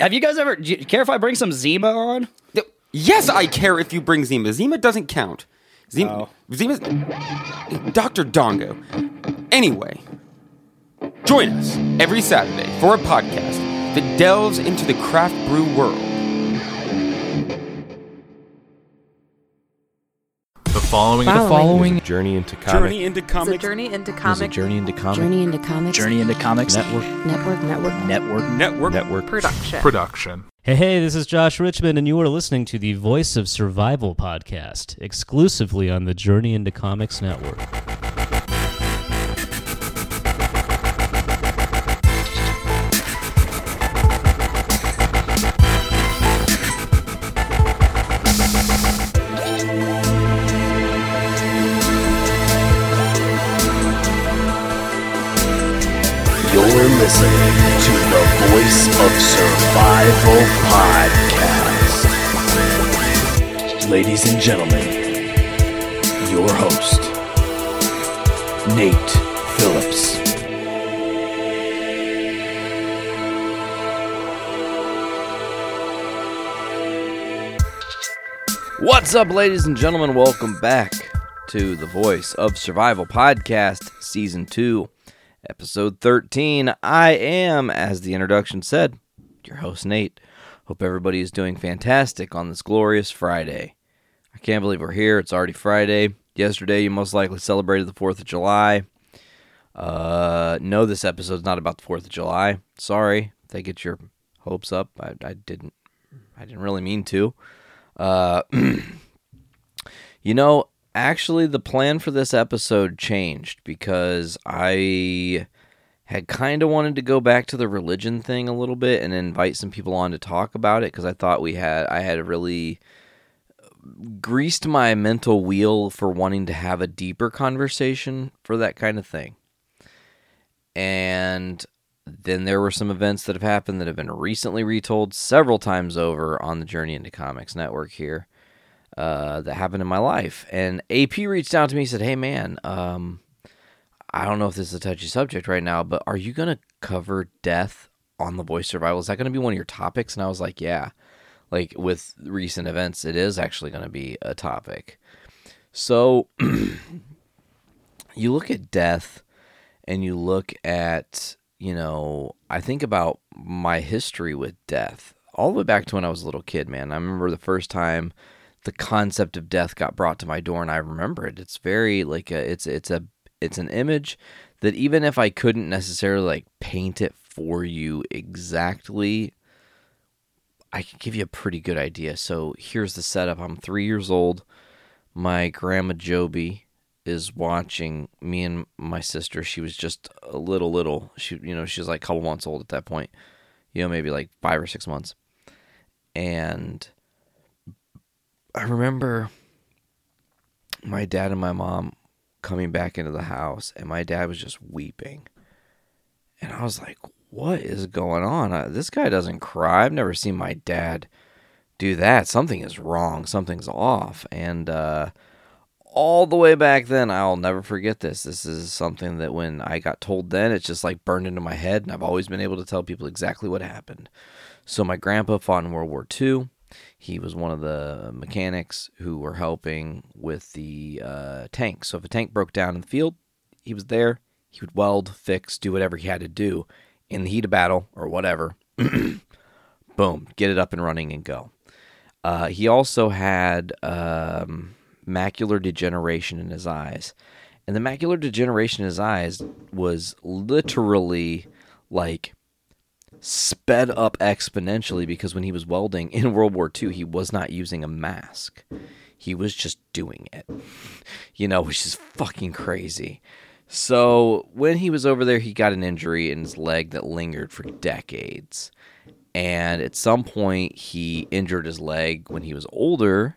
have you guys ever? Do you care if I bring some Zima on? Yes, I care if you bring Zima. Zima doesn't count. Oh. Zima, Oh. Zima's Dr. Dongo. Anyway, join us every Saturday for a podcast that delves into the craft brew world. The following. The following Journey into Journey comics. into It's a journey into is a comic journey into comics Journey into Comics Journey into Comics network Network Network Network. Network. network. production. Production. Hey, hey, this is Josh Richmond, and you are listening to the Voice of Survival podcast, exclusively on the Journey into Comics Network. You're listening to the Voice of Survival podcast. Ladies and gentlemen, your host, Nate Phillips. What's up, ladies and gentlemen? Welcome back to the Voice of Survival podcast, season two, episode 13. I am, as the introduction said, your host, Nate. Hope everybody is doing fantastic on this glorious Friday. I can't believe we're here. It's already Friday. Yesterday, you most likely celebrated the 4th of July. Uh, no, this episode's not about the 4th of July. Sorry. If they get your hopes up. I, I didn't. I didn't really mean to. Uh, you know, actually, the plan for this episode changed because I had kind of wanted to go back to the religion thing a little bit and invite some people on to talk about it because I thought we had I had really greased my mental wheel for wanting to have a deeper conversation for that kind of thing. And then there were some events that have happened that have been recently retold several times over on the Journey into Comics network here uh, that happened in my life. And AP reached out to me and said, Hey, man, um, I don't know if this is a touchy subject right now, but are you going to cover death on the voice survival? Is that going to be one of your topics? And I was like, Yeah. Like with recent events, it is actually going to be a topic. So you look at death and you look at, you know, I think about my history with death all the way back to when I was a little kid, man. I remember the first time the concept of death got brought to my door and I remember it. It's very like a, it's it's a it's an image that even if I couldn't necessarily like paint it for you exactly, I could give you a pretty good idea. So here's the setup. I'm 3 years old. My grandma Joby is watching me and my sister. She was just a little, little. She, you know, she was like a couple months old at that point. You know, maybe like five or six months. And I remember my dad and my mom coming back into the house, and my dad was just weeping. And I was like, what is going on? Uh, this guy doesn't cry. I've never seen my dad do that. Something is wrong. Something's off. And, uh, all the way back then, I'll never forget this. This is something that when I got told then, it's just like burned into my head, and I've always been able to tell people exactly what happened. So, my grandpa fought in World War II. He was one of the mechanics who were helping with the uh, tank. So, if a tank broke down in the field, he was there. He would weld, fix, do whatever he had to do in the heat of battle or whatever. Boom, get it up and running and go. Uh, he also had. Um, macular degeneration in his eyes. And the macular degeneration in his eyes was literally like sped up exponentially because when he was welding in World War II, he was not using a mask. He was just doing it, you know, which is fucking crazy. So when he was over there, he got an injury in his leg that lingered for decades. And at some point, he injured his leg when he was older,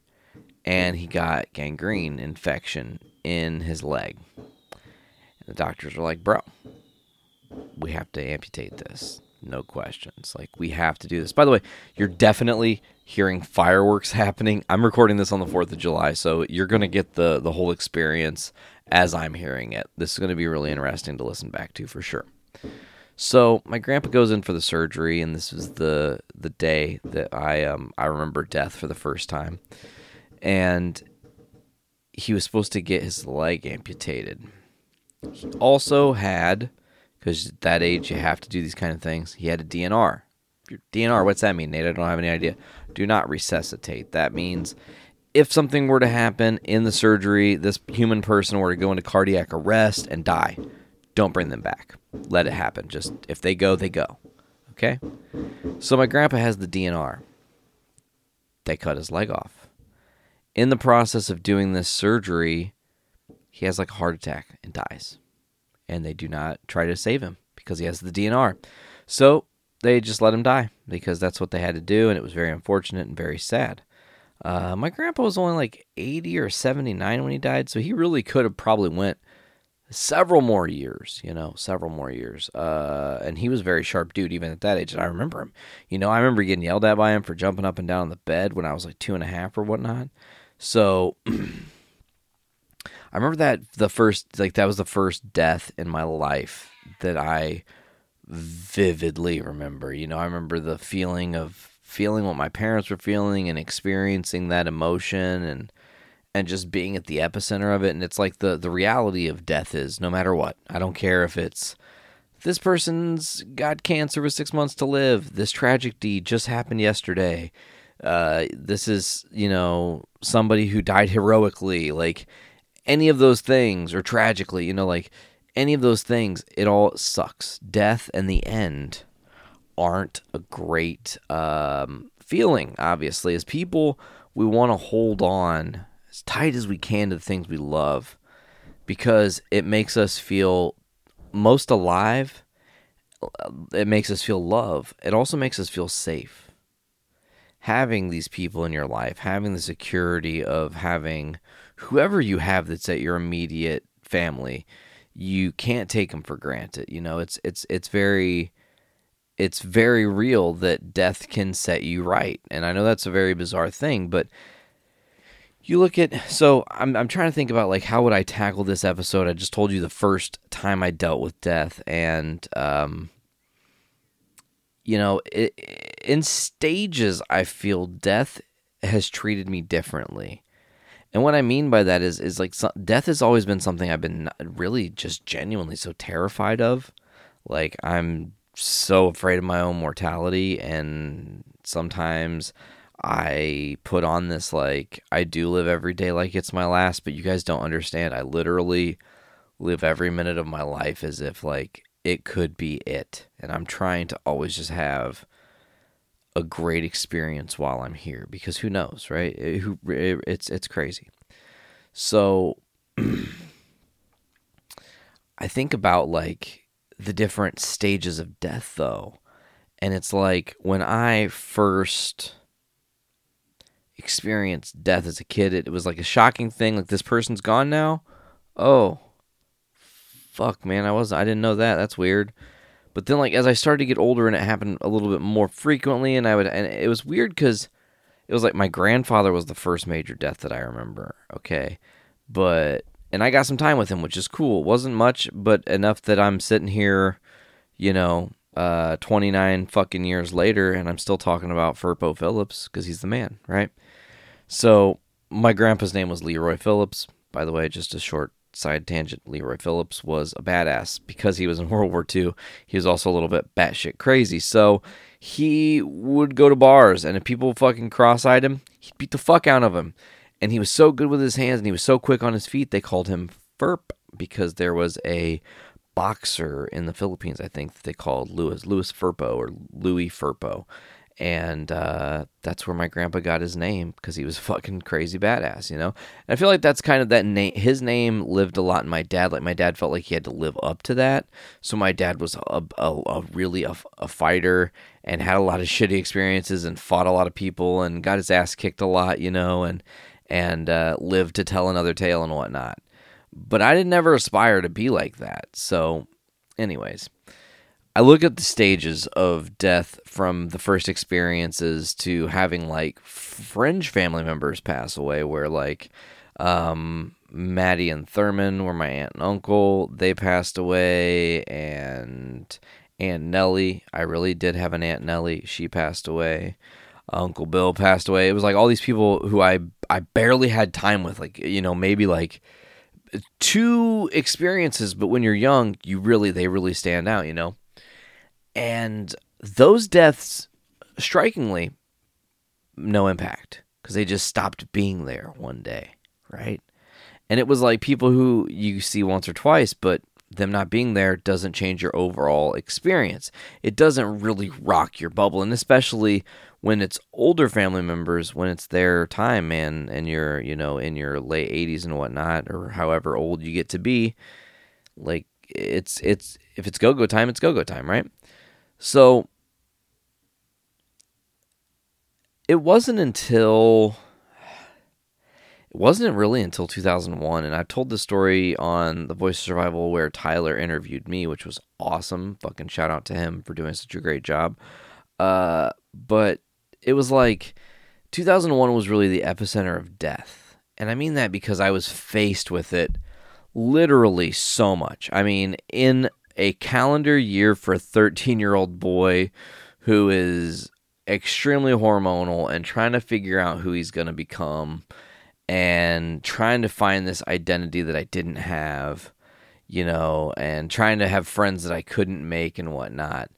and he got gangrene infection in his leg. And the doctors were like, "Bro, we have to amputate this. No questions. Like we have to do this. By the way, you're definitely hearing fireworks happening. I'm recording this on the 4th of July, so you're going to get the the whole experience as I'm hearing it. This is going to be really interesting to listen back to for sure. So, my grandpa goes in for the surgery and this is the the day that I um I remember death for the first time. And he was supposed to get his leg amputated. He also had because at that age you have to do these kind of things. He had a DNR. Your DNR, what's that mean, Nate? I don't have any idea. Do not resuscitate. That means if something were to happen in the surgery, this human person were to go into cardiac arrest and die, don't bring them back. Let it happen. Just if they go, they go. Okay? So my grandpa has the DNR. They cut his leg off. In the process of doing this surgery, he has like a heart attack and dies and they do not try to save him because he has the DNR. So they just let him die because that's what they had to do, and it was very unfortunate and very sad. Uh, my grandpa was only like 80 or 79 when he died, so he really could have probably went several more years, you know, several more years. Uh, and he was a very sharp dude even at that age. And I remember him, you know, I remember getting yelled at by him for jumping up and down on the bed when I was like two and a half or whatnot. So I remember that the first like that was the first death in my life that I vividly remember. You know, I remember the feeling of feeling what my parents were feeling and experiencing that emotion and and just being at the epicenter of it and it's like the the reality of death is no matter what. I don't care if it's this person's got cancer with 6 months to live. This tragic deed just happened yesterday. Uh, this is, you know, somebody who died heroically. Like any of those things, or tragically, you know, like any of those things, it all sucks. Death and the end aren't a great um, feeling, obviously. As people, we want to hold on as tight as we can to the things we love because it makes us feel most alive. It makes us feel love. It also makes us feel safe. Having these people in your life, having the security of having whoever you have that's at your immediate family, you can't take them for granted. You know, it's it's it's very it's very real that death can set you right. And I know that's a very bizarre thing, but you look at so I'm I'm trying to think about like how would I tackle this episode? I just told you the first time I dealt with death and um you know, it, in stages I feel death has treated me differently. And what I mean by that is, is like so, death has always been something I've been really just genuinely so terrified of. Like I'm so afraid of my own mortality, and sometimes I put on this like I do live every day like it's my last, but you guys don't understand. I literally live every minute of my life as if like it could be it, and I'm trying to always just have a great experience while I'm here because who knows, right? It, it, it's it's crazy. So I think about like the different stages of death though. And it's like when I first experienced death as a kid, it was like a shocking thing like this person's gone now. Oh. Fuck, man, I was I didn't know that. That's weird. But then, like as I started to get older, and it happened a little bit more frequently, and I would, and it was weird because it was like my grandfather was the first major death that I remember. Okay, but and I got some time with him, which is cool. It wasn't much, but enough that I'm sitting here, you know, uh, 29 fucking years later, and I'm still talking about Firpo Phillips because he's the man, right? So my grandpa's name was Leroy Phillips. By the way, just a short side tangent, Leroy Phillips was a badass because he was in World War II. He was also a little bit batshit crazy. So he would go to bars, and if people fucking cross eyed him, he'd beat the fuck out of him. And he was so good with his hands and he was so quick on his feet, they called him Furp because there was a boxer in the Philippines, I think, that they called Louis, Louis Firpo or Louis Firpo. And uh, that's where my grandpa got his name because he was fucking crazy badass, you know. And I feel like that's kind of that name. His name lived a lot in my dad. Like my dad felt like he had to live up to that. So my dad was a, a, a really a, a fighter and had a lot of shitty experiences and fought a lot of people and got his ass kicked a lot, you know, and and uh, lived to tell another tale and whatnot. But I didn't ever aspire to be like that. So, anyways. I look at the stages of death from the first experiences to having like fringe family members pass away, where like um, Maddie and Thurman were my aunt and uncle. They passed away, and Aunt Nellie. I really did have an Aunt Nellie. She passed away. Uncle Bill passed away. It was like all these people who I I barely had time with, like you know maybe like two experiences, but when you're young, you really they really stand out, you know. And those deaths, strikingly, no impact because they just stopped being there one day, right? And it was like people who you see once or twice, but them not being there doesn't change your overall experience. It doesn't really rock your bubble, and especially when it's older family members, when it's their time, man, and you're you know in your late 80s and whatnot, or however old you get to be, like it's it's if it's go go time, it's go go time, right? So it wasn't until it wasn't really until 2001 and i told the story on the voice of survival where tyler interviewed me which was awesome. Fucking shout out to him for doing such a great job. Uh, but it was like 2001 was really the epicenter of death and i mean that because i was faced with it literally so much. I mean in a calendar year for a 13 year old boy who is extremely hormonal and trying to figure out who he's going to become and trying to find this identity that I didn't have, you know, and trying to have friends that I couldn't make and whatnot.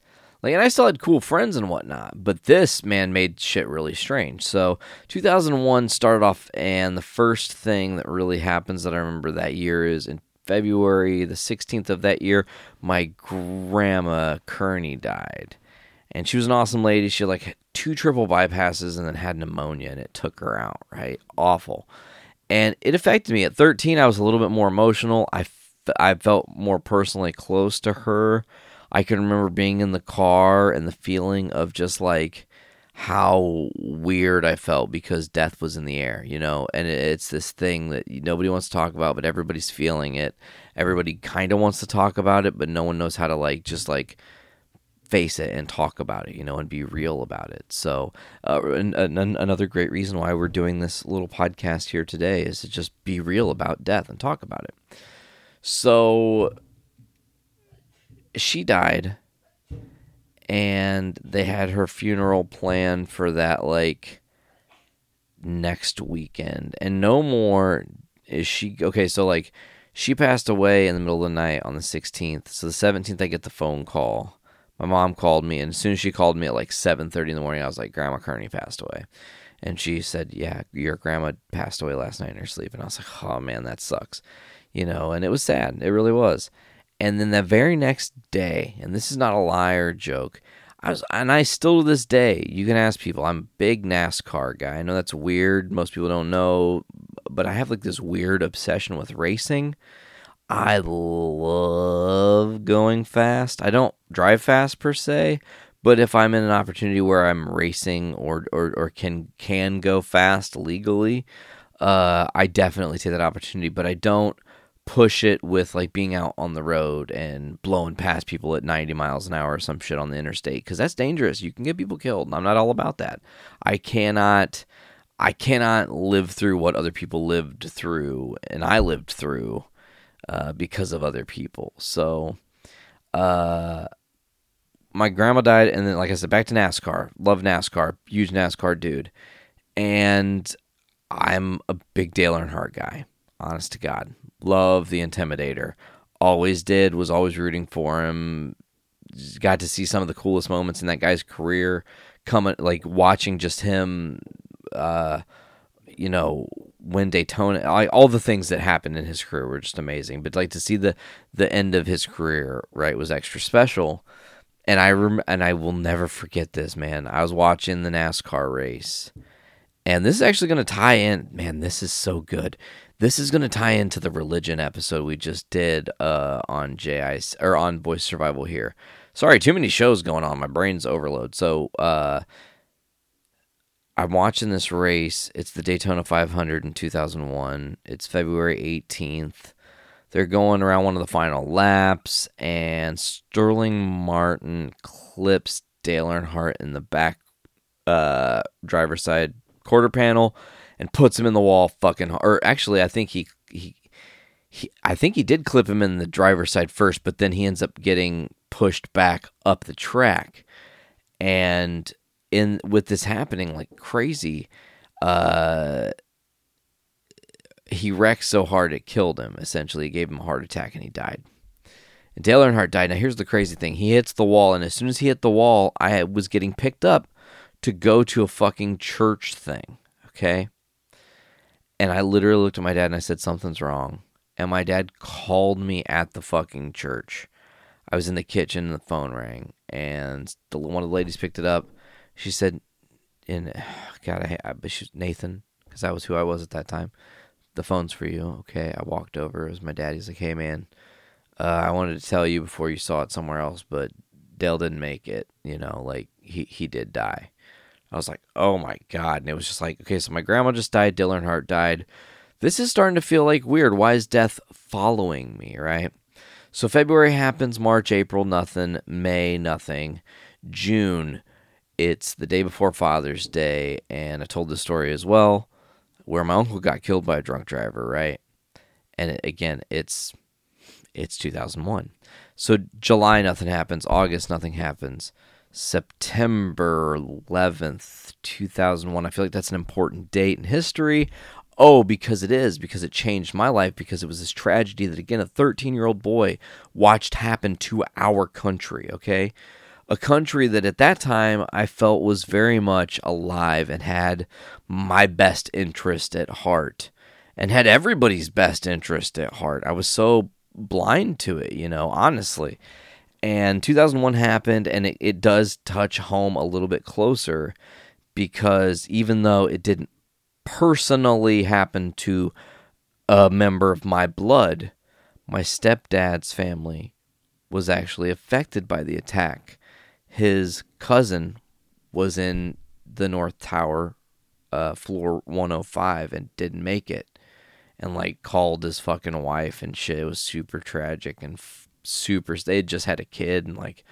Like, and I still had cool friends and whatnot, but this man made shit really strange. So, 2001 started off, and the first thing that really happens that I remember that year is in February the 16th of that year, my grandma Kearney died. And she was an awesome lady. She had like two triple bypasses and then had pneumonia, and it took her out, right? Awful. And it affected me. At 13, I was a little bit more emotional. I, f- I felt more personally close to her. I can remember being in the car and the feeling of just like how weird I felt because death was in the air, you know, and it's this thing that nobody wants to talk about, but everybody's feeling it. Everybody kind of wants to talk about it, but no one knows how to like just like face it and talk about it, you know, and be real about it. So, uh, and, and another great reason why we're doing this little podcast here today is to just be real about death and talk about it. So, she died and they had her funeral planned for that like next weekend. And no more is she okay so like she passed away in the middle of the night on the 16th so the 17th i get the phone call. My mom called me and as soon as she called me at like 7.30 in the morning i was like grandma kearney passed away. And she said yeah your grandma passed away last night in her sleep. And i was like oh man that sucks you know and it was sad. It really was and then the very next day, and this is not a lie or a joke, I was, and I still to this day, you can ask people. I'm a big NASCAR guy. I know that's weird. Most people don't know, but I have like this weird obsession with racing. I love going fast. I don't drive fast per se, but if I'm in an opportunity where I'm racing or or, or can can go fast legally, uh, I definitely take that opportunity. But I don't push it with like being out on the road and blowing past people at 90 miles an hour or some shit on the interstate because that's dangerous. You can get people killed. I'm not all about that. I cannot. I cannot live through what other people lived through, and I lived through uh, because of other people. So, uh, my grandma died, and then, like I said, back to NASCAR. Love NASCAR, huge NASCAR dude, and I'm a big Dale Earnhardt guy. Honest to God, love the Intimidator. Always did. Was always rooting for him. Got to see some of the coolest moments in that guy's career. Coming like watching just him, uh, you know, win Daytona. All the things that happened in his career were just amazing. But like to see the the end of his career, right, was extra special. and I rem- and I will never forget this, man. I was watching the NASCAR race, and this is actually going to tie in. Man, this is so good. This is going to tie into the religion episode we just did uh, on JI or on Voice Survival here. Sorry, too many shows going on. My brain's overload. So uh, I'm watching this race. It's the Daytona 500 in 2001. It's February 18th. They're going around one of the final laps, and Sterling Marlin clips Dale Earnhardt in the back uh, driver's side quarter panel and puts him in the wall. Fucking, or actually, I think he he. He, I think he did clip him in the driver's side first, but then he ends up getting pushed back up the track. And in with this happening like crazy, uh, he wrecked so hard it killed him. Essentially, it gave him a heart attack and he died. And Dale Earnhardt died. Now here's the crazy thing: he hits the wall, and as soon as he hit the wall, I was getting picked up to go to a fucking church thing. Okay. And I literally looked at my dad and I said, Something's wrong. And my dad called me at the fucking church. I was in the kitchen and the phone rang. And the, one of the ladies picked it up. She said, "In God, I, but she's Nathan, because that was who I was at that time. The phone's for you. Okay. I walked over. It was my dad. He's like, Hey, man, uh, I wanted to tell you before you saw it somewhere else, but Dale didn't make it. You know, like he, he did die. I was like, oh my God. And it was just like, okay, so my grandma just died. Dale Earnhardt died. This is starting to feel like weird. Why is death following me, right? So February happens, March, April, nothing. May, nothing. June, it's the day before Father's Day. And I told this story as well, where my uncle got killed by a drunk driver, right? And it, again, it's it's 2001. So July, nothing happens. August, nothing happens. September 11th, 2001. I feel like that's an important date in history. Oh, because it is, because it changed my life, because it was this tragedy that, again, a 13 year old boy watched happen to our country, okay? A country that at that time I felt was very much alive and had my best interest at heart and had everybody's best interest at heart. I was so blind to it, you know, honestly. And 2001 happened, and it, it does touch home a little bit closer because even though it didn't personally happen to a member of my blood, my stepdad's family was actually affected by the attack. His cousin was in the North Tower, uh, floor 105, and didn't make it. And like called his fucking wife and shit. It was super tragic and super. They had just had a kid and like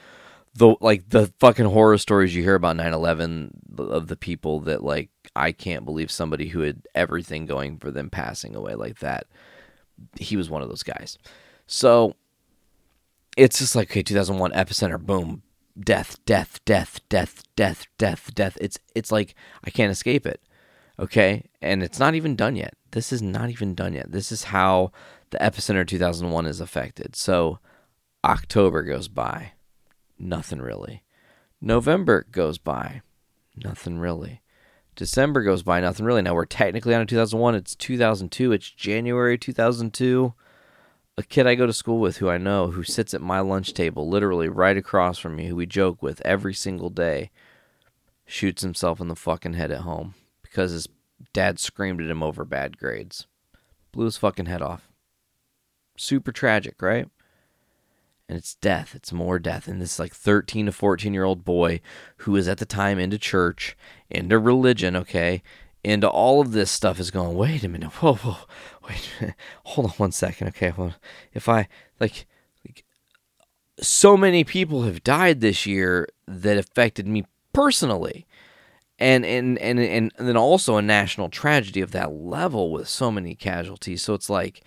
the like the fucking horror stories you hear about 9/11 of the people that like I can't believe somebody who had everything going for them passing away like that. He was one of those guys. So it's just like okay, 2001 epicenter, boom, death, death, death, death, death, death, death. It's it's like I can't escape it. Okay, and it's not even done yet. This is not even done yet. This is how the epicenter 2001 is affected. So October goes by, nothing really. November goes by, nothing really. December goes by, nothing really. Now we're technically on a 2001. It's 2002. It's January 2002. A kid I go to school with who I know who sits at my lunch table, literally right across from me, who we joke with every single day, shoots himself in the fucking head at home because his dad screamed at him over bad grades. Blew his fucking head off. Super tragic, right? And it's death. It's more death. And this like 13 to 14 year old boy who was at the time into church, into religion, okay, into all of this stuff is going, wait a minute, whoa, whoa, wait, hold on one second, okay. Well, if I, like, like, so many people have died this year that affected me personally. And, and and and then also a national tragedy of that level with so many casualties. So it's like,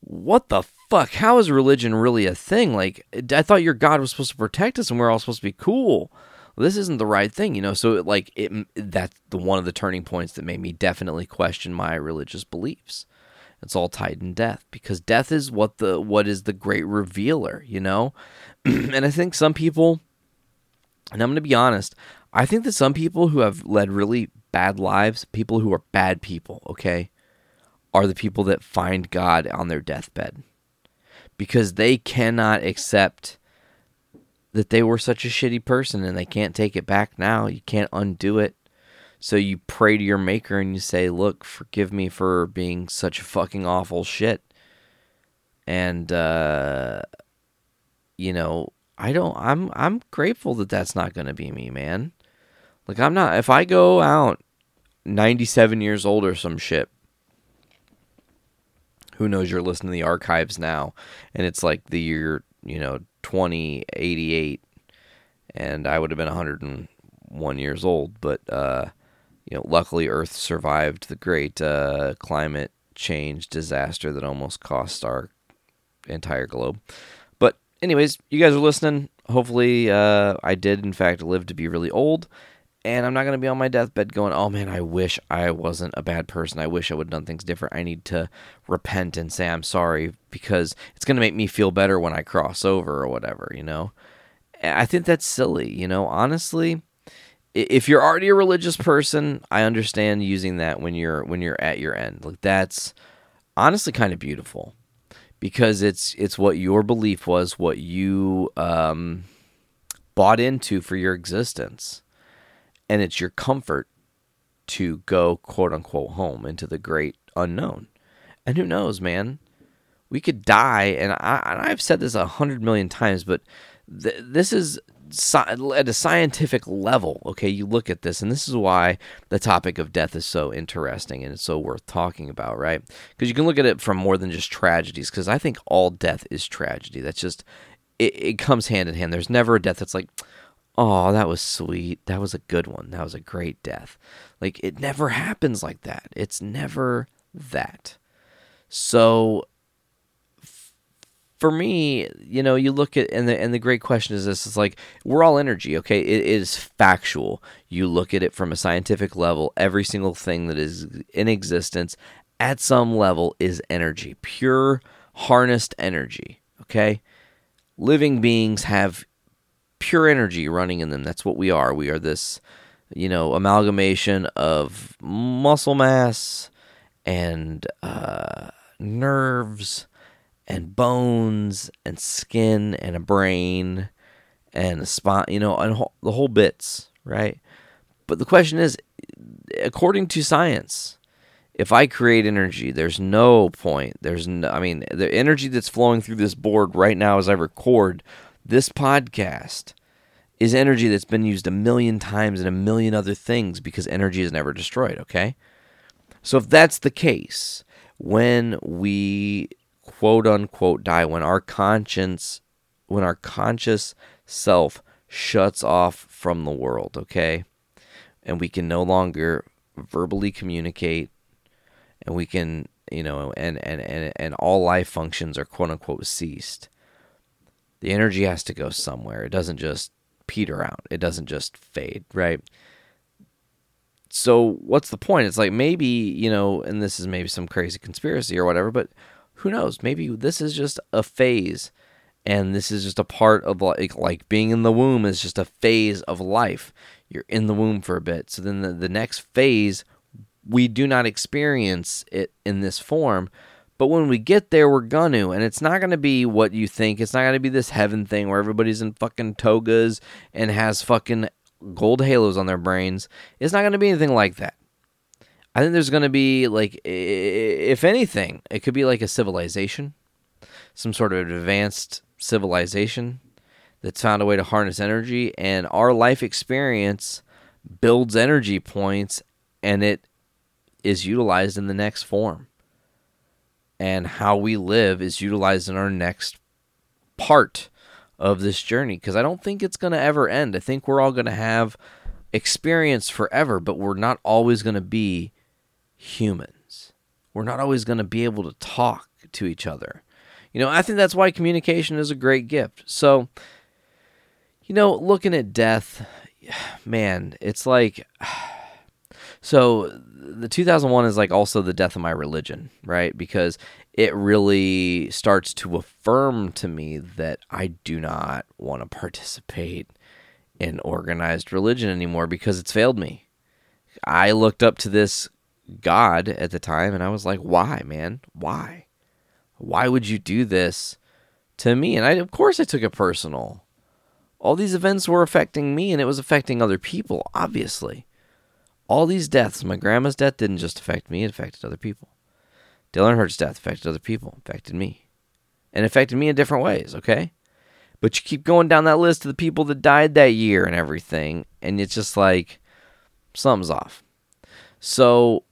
what the fuck? How is religion really a thing? Like, I thought your God was supposed to protect us and we're all supposed to be cool. Well, this isn't the right thing, you know? So, like, it, that's the one of the turning points that made me definitely question my religious beliefs. It's all tied in death because death is what the what is the great revealer, you know? and I think some people and I'm going to be honest, I think that some people who have led really bad lives, people who are bad people, okay, are the people that find God on their deathbed because they cannot accept that they were such a shitty person and they can't take it back now. You can't undo it. So you pray to your maker and you say, "Look, forgive me for being such a fucking awful shit." And uh you know, I don't I'm I'm grateful that that's not going to be me, man. Like I'm not if I go out 97 years old or some shit. Who knows you're listening to the archives now and it's like the year, you know, 2088 and I would have been 101 years old, but uh you know, luckily Earth survived the great uh, climate change disaster that almost cost our entire globe. But anyways, you guys are listening. Hopefully, uh, I did in fact live to be really old, and I'm not gonna be on my deathbed going, "Oh man, I wish I wasn't a bad person. I wish I would have done things different. I need to repent and say I'm sorry because it's gonna make me feel better when I cross over or whatever." You know, I think that's silly. You know, honestly if you're already a religious person, I understand using that when you're when you're at your end. Like that's honestly kind of beautiful because it's it's what your belief was, what you um, bought into for your existence, and it's your comfort to go quote unquote home into the great unknown. And who knows, man? We could die, and I I've said this a hundred million times, but th- this is at a scientific level, okay, you look at this, and this is why the topic of death is so interesting and it's so worth talking about, right? Because you can look at it from more than just tragedies, because I think all death is tragedy. That's just, it, it comes hand in hand. There's never a death that's like, oh, that was sweet. That was a good one. That was a great death. Like, it never happens like that. It's never that. So, for me, you know, you look at and the and the great question is this: it's like we're all energy, okay? It is factual. You look at it from a scientific level. Every single thing that is in existence, at some level, is energy, pure harnessed energy. Okay, living beings have pure energy running in them. That's what we are. We are this, you know, amalgamation of muscle mass and uh, nerves and bones and skin and a brain and a spine, you know, and the whole bits, right? But the question is, according to science, if I create energy, there's no point. There's no, I mean, the energy that's flowing through this board right now as I record this podcast is energy that's been used a million times in a million other things because energy is never destroyed, okay? So if that's the case, when we quote unquote die when our conscience when our conscious self shuts off from the world okay and we can no longer verbally communicate and we can you know and and and, and all life functions are quote unquote ceased the energy has to go somewhere it doesn't just peter out it doesn't just fade right so what's the point it's like maybe you know and this is maybe some crazy conspiracy or whatever but who knows? Maybe this is just a phase and this is just a part of like like being in the womb is just a phase of life. You're in the womb for a bit. So then the, the next phase we do not experience it in this form. But when we get there, we're gonna, and it's not gonna be what you think. It's not gonna be this heaven thing where everybody's in fucking togas and has fucking gold halos on their brains. It's not gonna be anything like that. I think there's going to be like, if anything, it could be like a civilization, some sort of advanced civilization that's found a way to harness energy, and our life experience builds energy points, and it is utilized in the next form. And how we live is utilized in our next part of this journey because I don't think it's going to ever end. I think we're all going to have experience forever, but we're not always going to be humans. We're not always going to be able to talk to each other. You know, I think that's why communication is a great gift. So, you know, looking at death, man, it's like so the 2001 is like also the death of my religion, right? Because it really starts to affirm to me that I do not want to participate in organized religion anymore because it's failed me. I looked up to this God at the time, and I was like, why, man? Why? Why would you do this to me? And I, of course, I took it personal. All these events were affecting me and it was affecting other people, obviously. All these deaths, my grandma's death didn't just affect me, it affected other people. Dale Earnhardt's death affected other people, affected me. And affected me in different ways, okay? But you keep going down that list of the people that died that year and everything, and it's just like something's off. So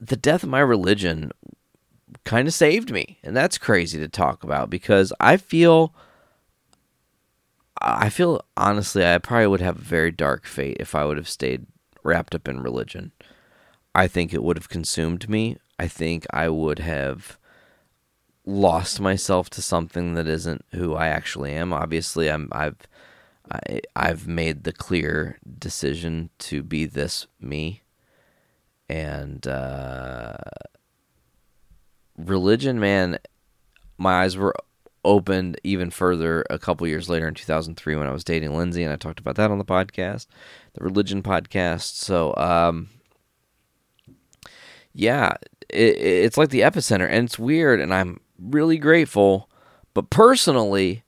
the death of my religion kind of saved me, and that's crazy to talk about because I feel I feel honestly I probably would have a very dark fate if I would have stayed wrapped up in religion. I think it would have consumed me. I think I would have lost myself to something that isn't who I actually am. Obviously, I'm I've I, I've made the clear decision to be this me, and uh, religion, man, my eyes were opened even further a couple years later in 2003 when I was dating Lindsay, and I talked about that on the podcast, the religion podcast. So, um, yeah, it, it's like the epicenter, and it's weird, and I'm really grateful. But personally,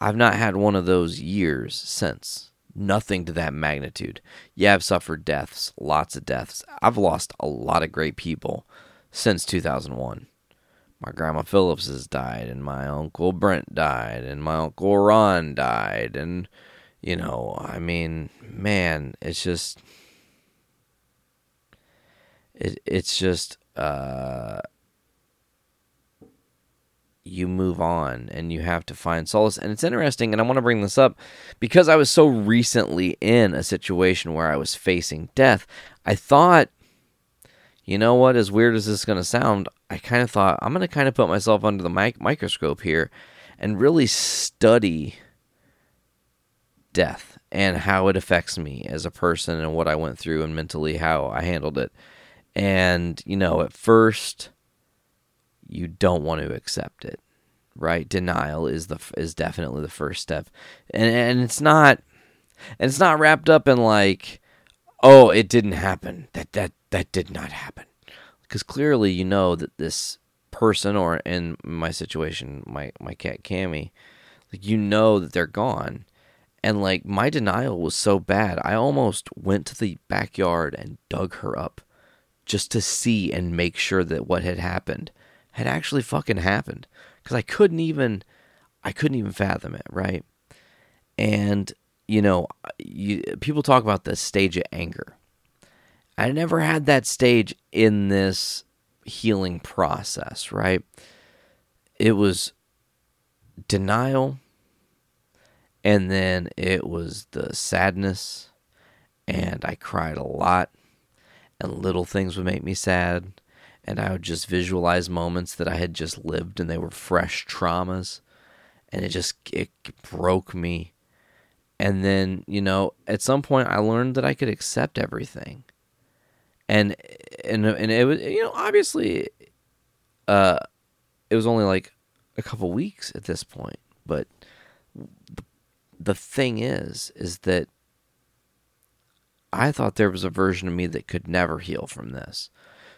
I've not had one of those years since. Nothing to that magnitude. Yeah, I've suffered deaths, lots of deaths. I've lost a lot of great people since 2001. My grandma Phillips has died, and my uncle Brent died, and my uncle Ron died, and you know, I mean, man, it's just, it, it's just, uh, you move on and you have to find solace. And it's interesting, and I want to bring this up because I was so recently in a situation where I was facing death. I thought, you know what, as weird as this is going to sound, I kind of thought I'm going to kind of put myself under the mic- microscope here and really study death and how it affects me as a person and what I went through and mentally how I handled it. And, you know, at first, you don't want to accept it right denial is the is definitely the first step and and it's not and it's not wrapped up in like oh it didn't happen that that that did not happen because clearly you know that this person or in my situation my my cat Cammy like you know that they're gone and like my denial was so bad I almost went to the backyard and dug her up just to see and make sure that what had happened had actually fucking happened because I couldn't even I couldn't even fathom it, right? And you know, you, people talk about the stage of anger. I never had that stage in this healing process, right? It was denial and then it was the sadness and I cried a lot and little things would make me sad and I would just visualize moments that I had just lived and they were fresh traumas and it just it broke me and then you know at some point I learned that I could accept everything and and and it was you know obviously uh it was only like a couple weeks at this point but the, thing is is that I thought there was a version of me that could never heal from this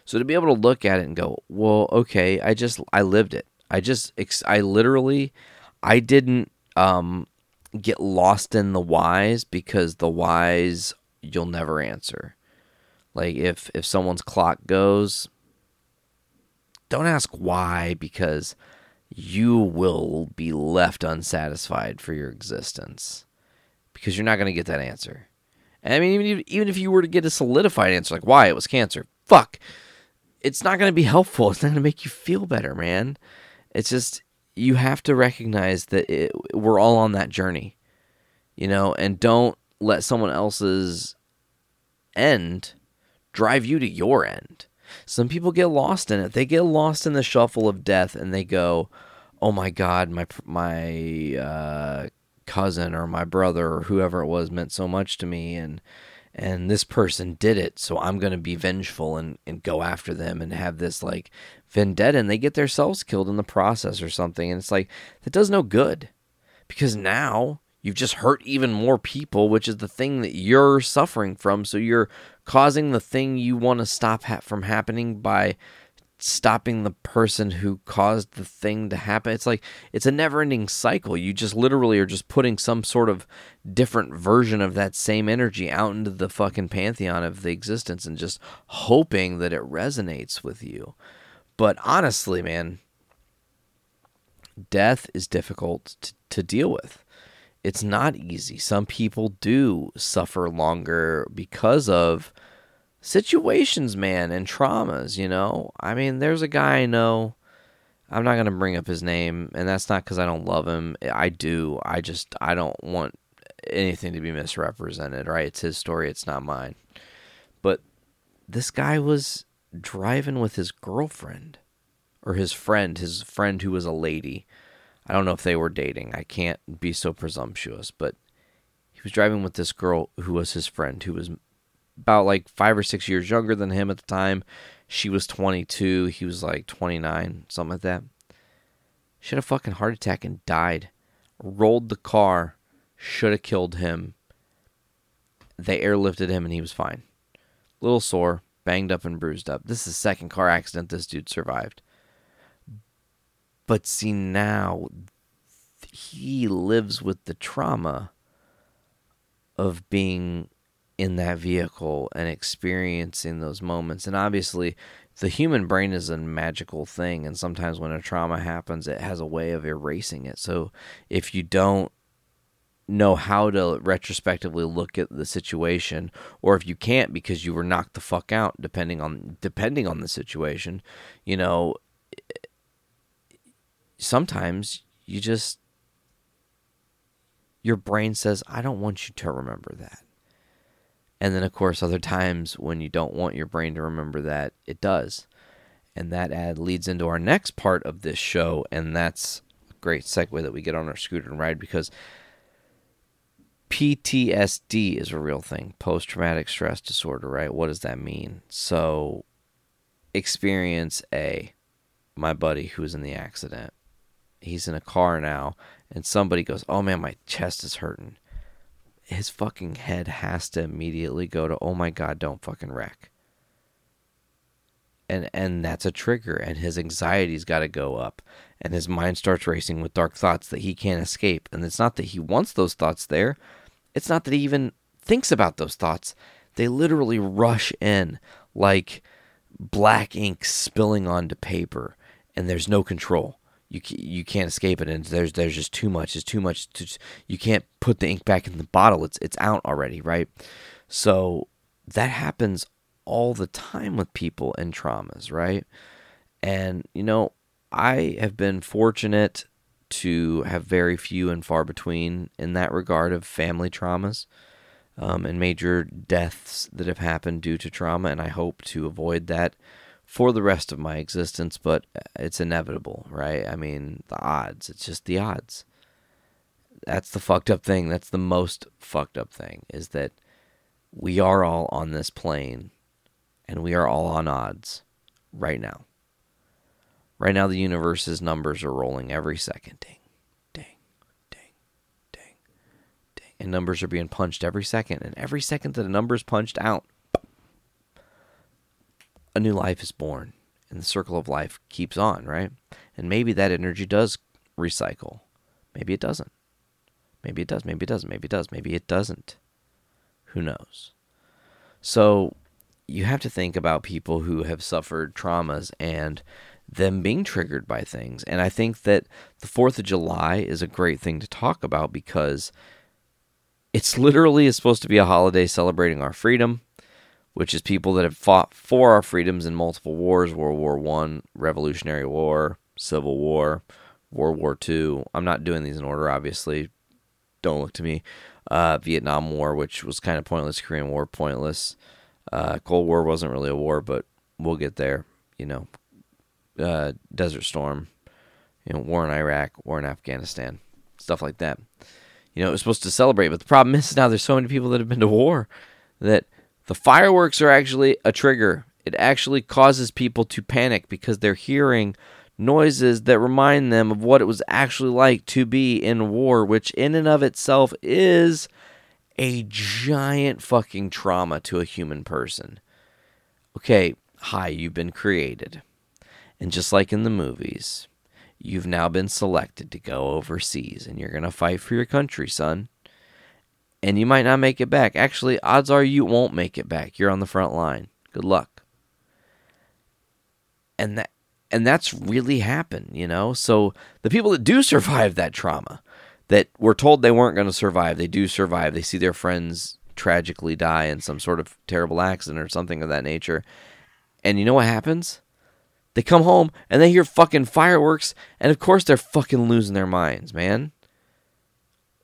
so to be able to look at it and go, well, okay, I just I lived it. I just I literally I didn't um get lost in the whys because the whys you'll never answer. Like if if someone's clock goes, don't ask why because you will be left unsatisfied for your existence because you're not going to get that answer. And I mean, even even if you were to get a solidified answer like why it was cancer, fuck, it's not going to be helpful. It's not going to make you feel better, man. It's just you have to recognize that it, we're all on that journey, you know, and don't let someone else's end drive you to your end. Some people get lost in it. They get lost in the shuffle of death and they go, "Oh my god, my my uh, cousin or my brother or whoever it was meant so much to me and and this person did it so i'm going to be vengeful and, and go after them and have this like vendetta and they get themselves killed in the process or something and it's like that does no good because now you've just hurt even more people which is the thing that you're suffering from so you're causing the thing you want to stop ha- from happening by stopping the person who caused the thing to happen. It's like it's a never-ending cycle. You just literally are just putting some sort of different version of that same energy out into the fucking pantheon of the existence and just hoping that it resonates with you. But honestly, man, death is difficult to, to deal with. It's not easy. Some people do suffer longer because of situations, man, and traumas, you know? I mean, there's a guy I know. I'm not going to bring up his name, and that's not because I don't love him. I do. I just, I don't want anything to be misrepresented, right? It's his story, it's not mine. But this guy was driving with his girlfriend or his friend, his friend who was a lady. I don't know if they were dating. I can't be so presumptuous, but he was driving with this girl who was his friend, who was about like five or six years younger than him at the time. She was 22. He was like 29, something like that. She had a fucking heart attack and died. Rolled the car, should have killed him. They airlifted him and he was fine. Little sore, banged up and bruised up. This is the second car accident this dude survived. But see, now he lives with the trauma of being in that vehicle and experiencing those moments. And obviously, the human brain is a magical thing. And sometimes when a trauma happens, it has a way of erasing it. So if you don't know how to retrospectively look at the situation or if you can't because you were knocked the fuck out depending on depending on the situation you know sometimes you just your brain says I don't want you to remember that. And then of course other times when you don't want your brain to remember that, it does. And that ad leads into our next part of this show and that's a great segue that we get on our scooter and ride because PTSD is a real thing, post traumatic stress disorder, right? What does that mean? So experience A, my buddy who was in the accident he's in a car now and somebody goes, "Oh man, my chest is hurting." His fucking head has to immediately go to, "Oh my god, don't fucking wreck." And and that's a trigger and his anxiety's got to go up and his mind starts racing with dark thoughts that he can't escape. And it's not that he wants those thoughts there. It's not that he even thinks about those thoughts. They literally rush in like black ink spilling onto paper and there's no control you you can't escape it, and there's there's just too much. It's too much. To, you can't put the ink back in the bottle. It's it's out already, right? So that happens all the time with people and traumas, right? And you know, I have been fortunate to have very few and far between in that regard of family traumas um, and major deaths that have happened due to trauma, and I hope to avoid that for the rest of my existence, but it's inevitable, right? I mean, the odds, it's just the odds. That's the fucked up thing. That's the most fucked up thing is that we are all on this plane and we are all on odds right now. Right now, the universe's numbers are rolling every second. Ding, ding, ding, ding, ding. And numbers are being punched every second. And every second that a number is punched out, a new life is born and the circle of life keeps on, right? And maybe that energy does recycle. Maybe it doesn't. Maybe it does. Maybe it doesn't. Maybe it does. Maybe it doesn't. Who knows? So you have to think about people who have suffered traumas and them being triggered by things. And I think that the 4th of July is a great thing to talk about because it's literally is supposed to be a holiday celebrating our freedom which is people that have fought for our freedoms in multiple wars World War One, Revolutionary War, Civil War, World War Two. I'm not doing these in order, obviously. Don't look to me. Uh, Vietnam War, which was kind of pointless. Korean War, pointless. Uh, Cold War wasn't really a war, but we'll get there. You know, uh, Desert Storm, you know, war in Iraq, war in Afghanistan, stuff like that. You know, it was supposed to celebrate, but the problem is now there's so many people that have been to war that the fireworks are actually a trigger. It actually causes people to panic because they're hearing noises that remind them of what it was actually like to be in war, which in and of itself is a giant fucking trauma to a human person. Okay, hi, you've been created. And just like in the movies, you've now been selected to go overseas and you're going to fight for your country, son. And you might not make it back. Actually, odds are you won't make it back. You're on the front line. Good luck. And that and that's really happened, you know? So the people that do survive that trauma, that were told they weren't going to survive, they do survive. They see their friends tragically die in some sort of terrible accident or something of that nature. And you know what happens? They come home and they hear fucking fireworks, and of course they're fucking losing their minds, man.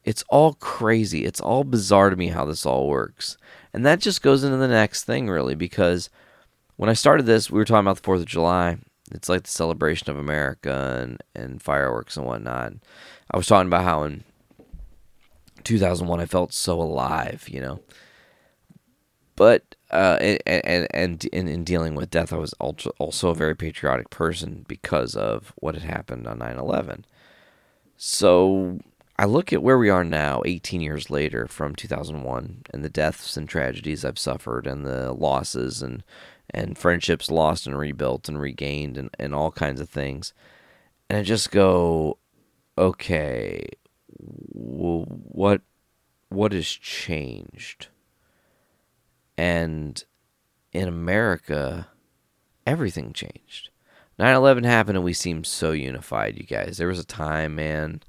It's all crazy. It's all bizarre to me how this all works. And that just goes into the next thing, really, because when I started this, we were talking about the 4th of July. It's like the celebration of America and, and fireworks and whatnot. I was talking about how in 2001 I felt so alive, you know. But uh, and and, and in, in dealing with death, I was also a very patriotic person because of what had happened on 9/11. So I look at where we are now, 18 years later from 2001, and the deaths and tragedies I've suffered, and the losses and and friendships lost and rebuilt and regained, and, and all kinds of things. And I just go, okay, well, what what has changed? And in America, everything changed. 9/11 happened and we seemed so unified, you guys. There was a time, man,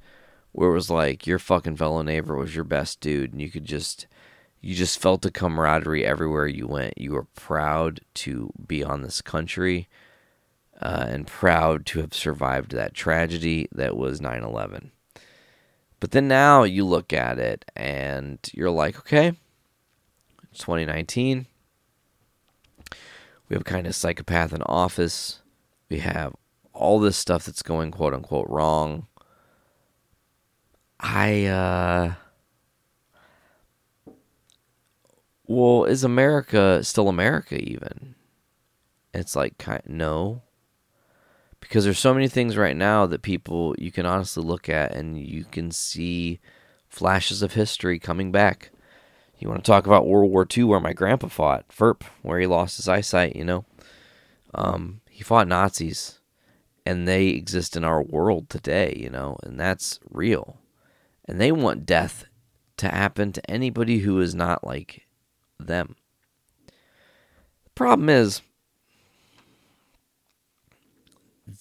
where it was like your fucking fellow neighbor was your best dude and you could just you just felt the camaraderie everywhere you went. You were proud to be on this country uh, and proud to have survived that tragedy that was 9 11. But then now you look at it and you're like, okay, it's 2019. We have kind of psychopath in office. We have all this stuff that's going quote unquote wrong. I, uh, well, is America still America even? It's like, no. Because there's so many things right now that people, you can honestly look at and you can see flashes of history coming back. You want to talk about World War II, where my grandpa fought, Firpo, where he lost his eyesight, you know? Um, he fought Nazis, and they exist in our world today, you know, and that's real. And they want death to happen to anybody who is not like them. The problem is,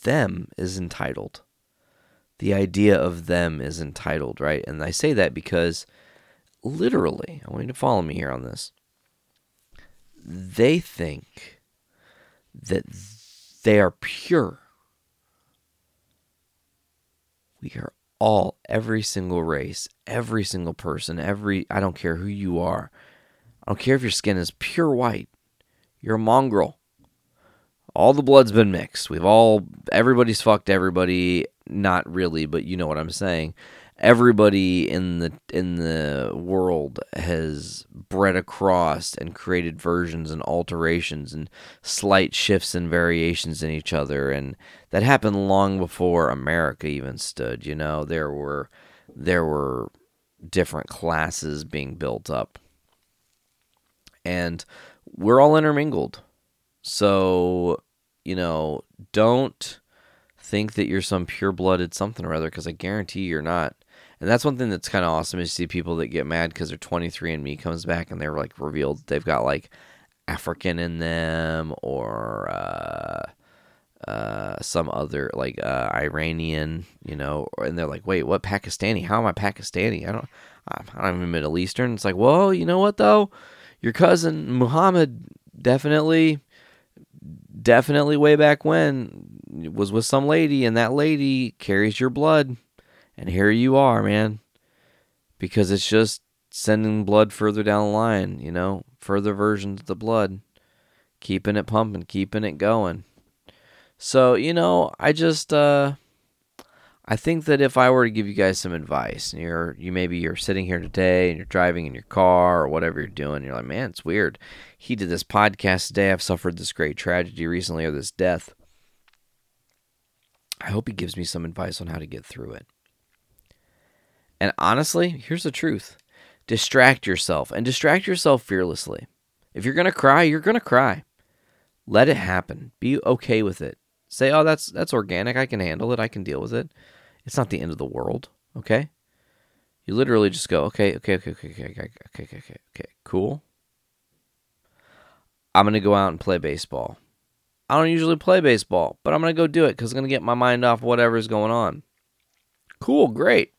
them is entitled. The idea of them is entitled, right? And I say that because literally, I want you to follow me here on this. They think that they are pure. We are all, every single race, every single person, every, I don't care who you are. I don't care if your skin is pure white. You're a mongrel. All the blood's been mixed. We've all, everybody's fucked everybody. Not really, but you know what I'm saying. Everybody in the in the world has bred across and created versions and alterations and slight shifts and variations in each other, and that happened long before America even stood. You know, there were there were different classes being built up and we're all intermingled. So, you know, don't think that you're some pure blooded something or other because I guarantee you're not. And that's one thing that's kind of awesome is to see people that get mad because they're 23 and me comes back and they're like revealed they've got like African in them or uh, uh, some other like uh, Iranian, you know, and they're like, wait, what Pakistani? How am I Pakistani? I don't, I'm even Middle Eastern. It's like, well, you know what though? your cousin Muhammad definitely definitely way back when was with some lady and that lady carries your blood and here you are man because it's just sending blood further down the line you know further versions of the blood keeping it pumping keeping it going so you know i just uh I think that if I were to give you guys some advice, and you're you maybe you're sitting here today and you're driving in your car or whatever you're doing, you're like, man, it's weird. He did this podcast today. I've suffered this great tragedy recently or this death. I hope he gives me some advice on how to get through it. And honestly, here's the truth. Distract yourself and distract yourself fearlessly. If you're going to cry, you're going to cry. Let it happen. Be okay with it. Say, "Oh, that's that's organic. I can handle it. I can deal with it." It's not the end of the world, okay? You literally just go, "Okay, okay, okay, okay, okay, okay, okay, okay, okay, okay, cool." I'm going to go out and play baseball. I don't usually play baseball, but I'm going to go do it cuz I'm going to get my mind off whatever's going on. Cool, great.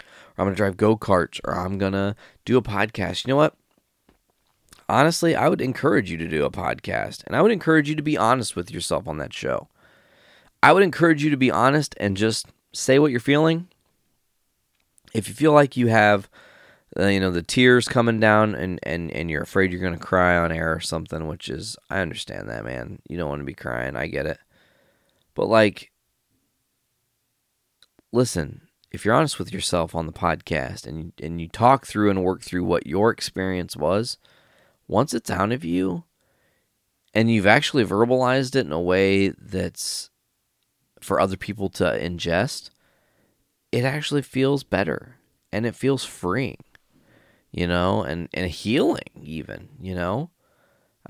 Or I'm going to drive go-karts or I'm going to do a podcast. You know what? honestly, I would encourage you to do a podcast and I would encourage you to be honest with yourself on that show. I would encourage you to be honest and just say what you're feeling. If you feel like you have, uh, you know, the tears coming down and, and, and you're afraid you're to cry on air or something, which is, I understand that, man. You don't want to be crying. I get it. But, like, listen, if you're honest with yourself on the podcast and, and you talk through and work through what your experience was, once it's out of you and you've actually verbalized it in a way that's for other people to ingest, it actually feels better and it feels freeing, you know, and, and healing, even, you know.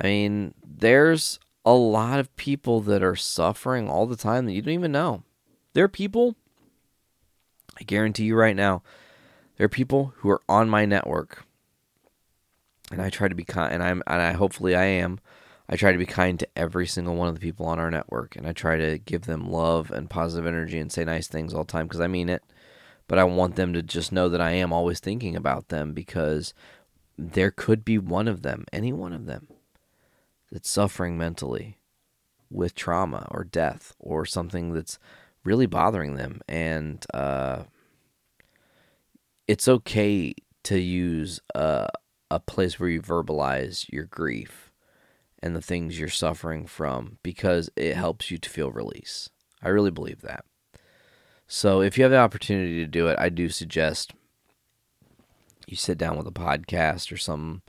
I mean, there's a lot of people that are suffering all the time that you don't even know. There are people, I guarantee you right now, there are people who are on my network and I try to be kind, and I'm, and I hopefully I am. I try to be kind to every single one of the people on our network, and I try to give them love and positive energy and say nice things all the time because I mean it. But I want them to just know that I am always thinking about them because there could be one of them, any one of them, that's suffering mentally with trauma or death or something that's really bothering them, and uh, it's okay to use. Uh, a place where you verbalize your grief and the things you're suffering from because it helps you to feel release. I really believe that. So if you have the opportunity to do it, I do suggest you sit down with a podcast or something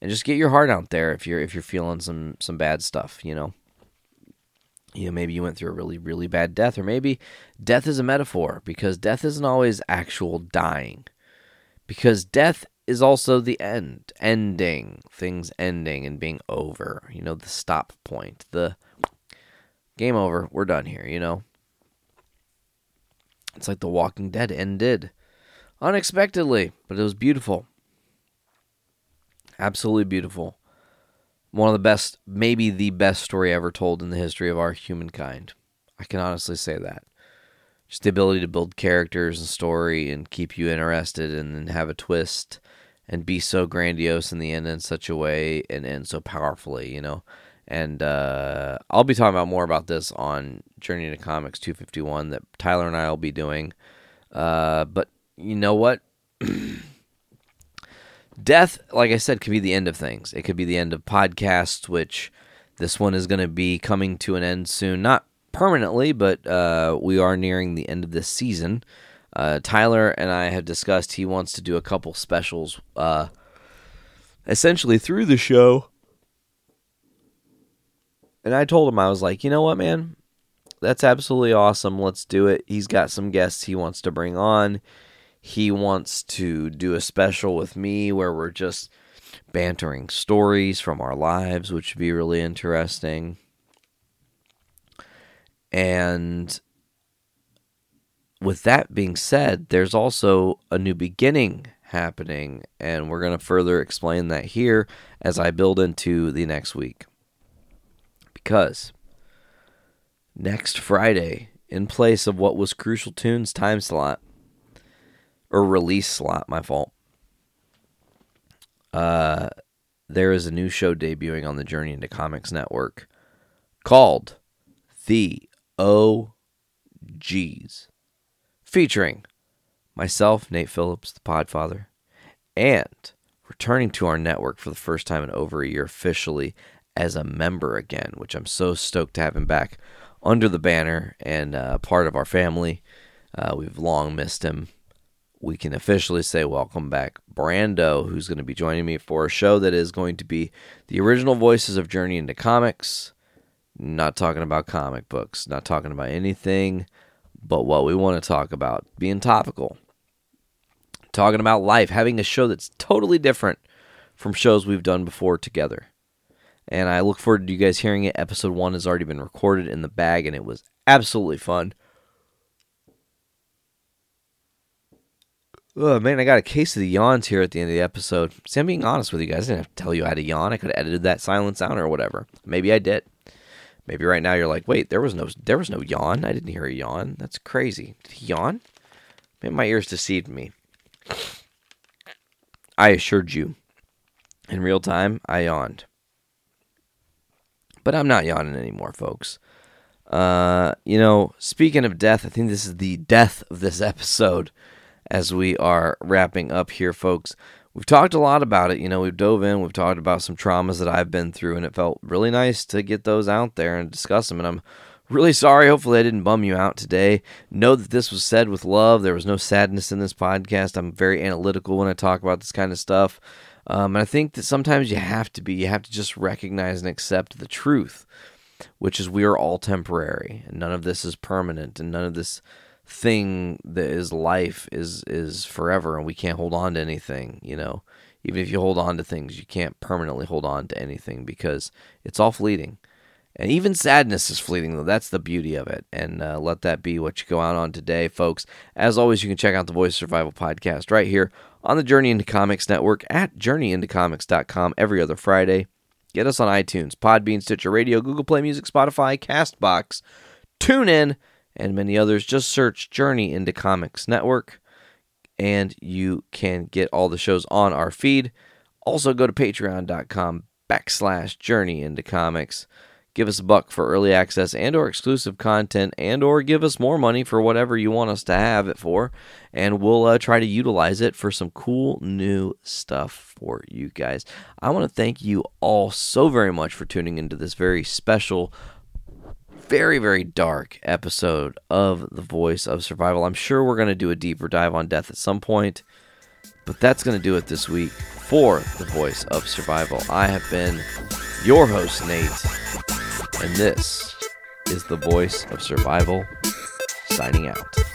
and just get your heart out there if you're if you're feeling some some bad stuff, you know. You know, maybe you went through a really, really bad death, or maybe death is a metaphor because death isn't always actual dying. Because death is also the end, ending, things ending and being over. You know, the stop point, the game over, we're done here, you know? It's like The Walking Dead ended unexpectedly, but it was beautiful. Absolutely beautiful. One of the best, maybe the best story ever told in the history of our humankind. I can honestly say that just the ability to build characters and story and keep you interested and then have a twist and be so grandiose in the end in such a way and end so powerfully, you know. And uh, I'll be talking about more about this on Journey into Comics 251 that Tyler and I will be doing. Uh, but you know what? Death, like I said, could be the end of things. It could be the end of podcasts, which this one is going to be coming to an end soon. Not permanently, but uh, we are nearing the end of this season. Uh, Tyler and I have discussed he wants to do a couple specials, uh, essentially through the show. And I told him I was like, you know what, man, that's absolutely awesome. Let's do it. He's got some guests he wants to bring on. He wants to do a special with me where we're just bantering stories from our lives, which would be really interesting. And with that being said, there's also a new beginning happening, and we're going to further explain that here as I build into the next week. Because next Friday, in place of what was Crucial Tunes time slot, or release slot, my fault, uh, there is a new show debuting on the Journey into Comics Network called The OGs featuring myself, Nate Phillips, the Podfather, and returning to our network for the first time in over a year officially as a member again, which I'm so stoked to have him back under the banner and uh, part of our family. Uh, we've long missed him. We can officially say welcome back, Brando, who's going to be joining me for a show that is going to be the original voices of Journey into Comics. Not talking about comic books, not talking about anything but what we want to talk about being topical, talking about life, having a show that's totally different from shows we've done before together. And I look forward to you guys hearing it. Episode one has already been recorded in the bag, and it was absolutely fun. Oh man, I got a case of the yawns here at the end of the episode. See, I'm being honest with you guys. I didn't have to tell you I had a yawn. I could have edited that silence out or whatever. Maybe I did. Maybe right now you're like, wait, there was no there was no yawn. I didn't hear a yawn. That's crazy. Did he yawn? Maybe my ears deceived me. I assured you. In real time, I yawned. But I'm not yawning anymore, folks. Uh, you know, speaking of death, I think this is the death of this episode as we are wrapping up here, folks. We've talked a lot about it. You know, we've dove in, we've talked about some traumas that I've been through, and it felt really nice to get those out there and discuss them. And I'm really sorry. Hopefully, I didn't bum you out today. Know that this was said with love. There was no sadness in this podcast. I'm very analytical when I talk about this kind of stuff. Um, and I think that sometimes you have to be, you have to just recognize and accept the truth, which is we are all temporary, and none of this is permanent, and none of this thing that is life is is forever and we can't hold on to anything you know? Even if you hold on to things you can't permanently hold on to anything because it's all fleeting and even sadness is fleeting though that's the beauty of it and uh, let that be what you go out on today folks as always you can check out the voice survival podcast right here on the journey into comics network at journeyintocomics.com every other friday get us on itunes podbean stitcher radio google play music spotify castbox tune in and many others. Just search Journey into Comics Network and you can get all the shows on our feed. Also, go to patreon.com backslash journey into comics. Give us a buck for early access and or exclusive content and or give us more money for whatever you want us to have it for. And we'll uh, try to utilize it for some cool new stuff for you guys. I want to thank you all so very much for tuning into this very special very, very dark episode of The Voice of Survival. I'm sure we're going to do a deeper dive on death at some point, but that's going to do it this week for The Voice of Survival. I have been your host, Nate, and this is The Voice of Survival signing out.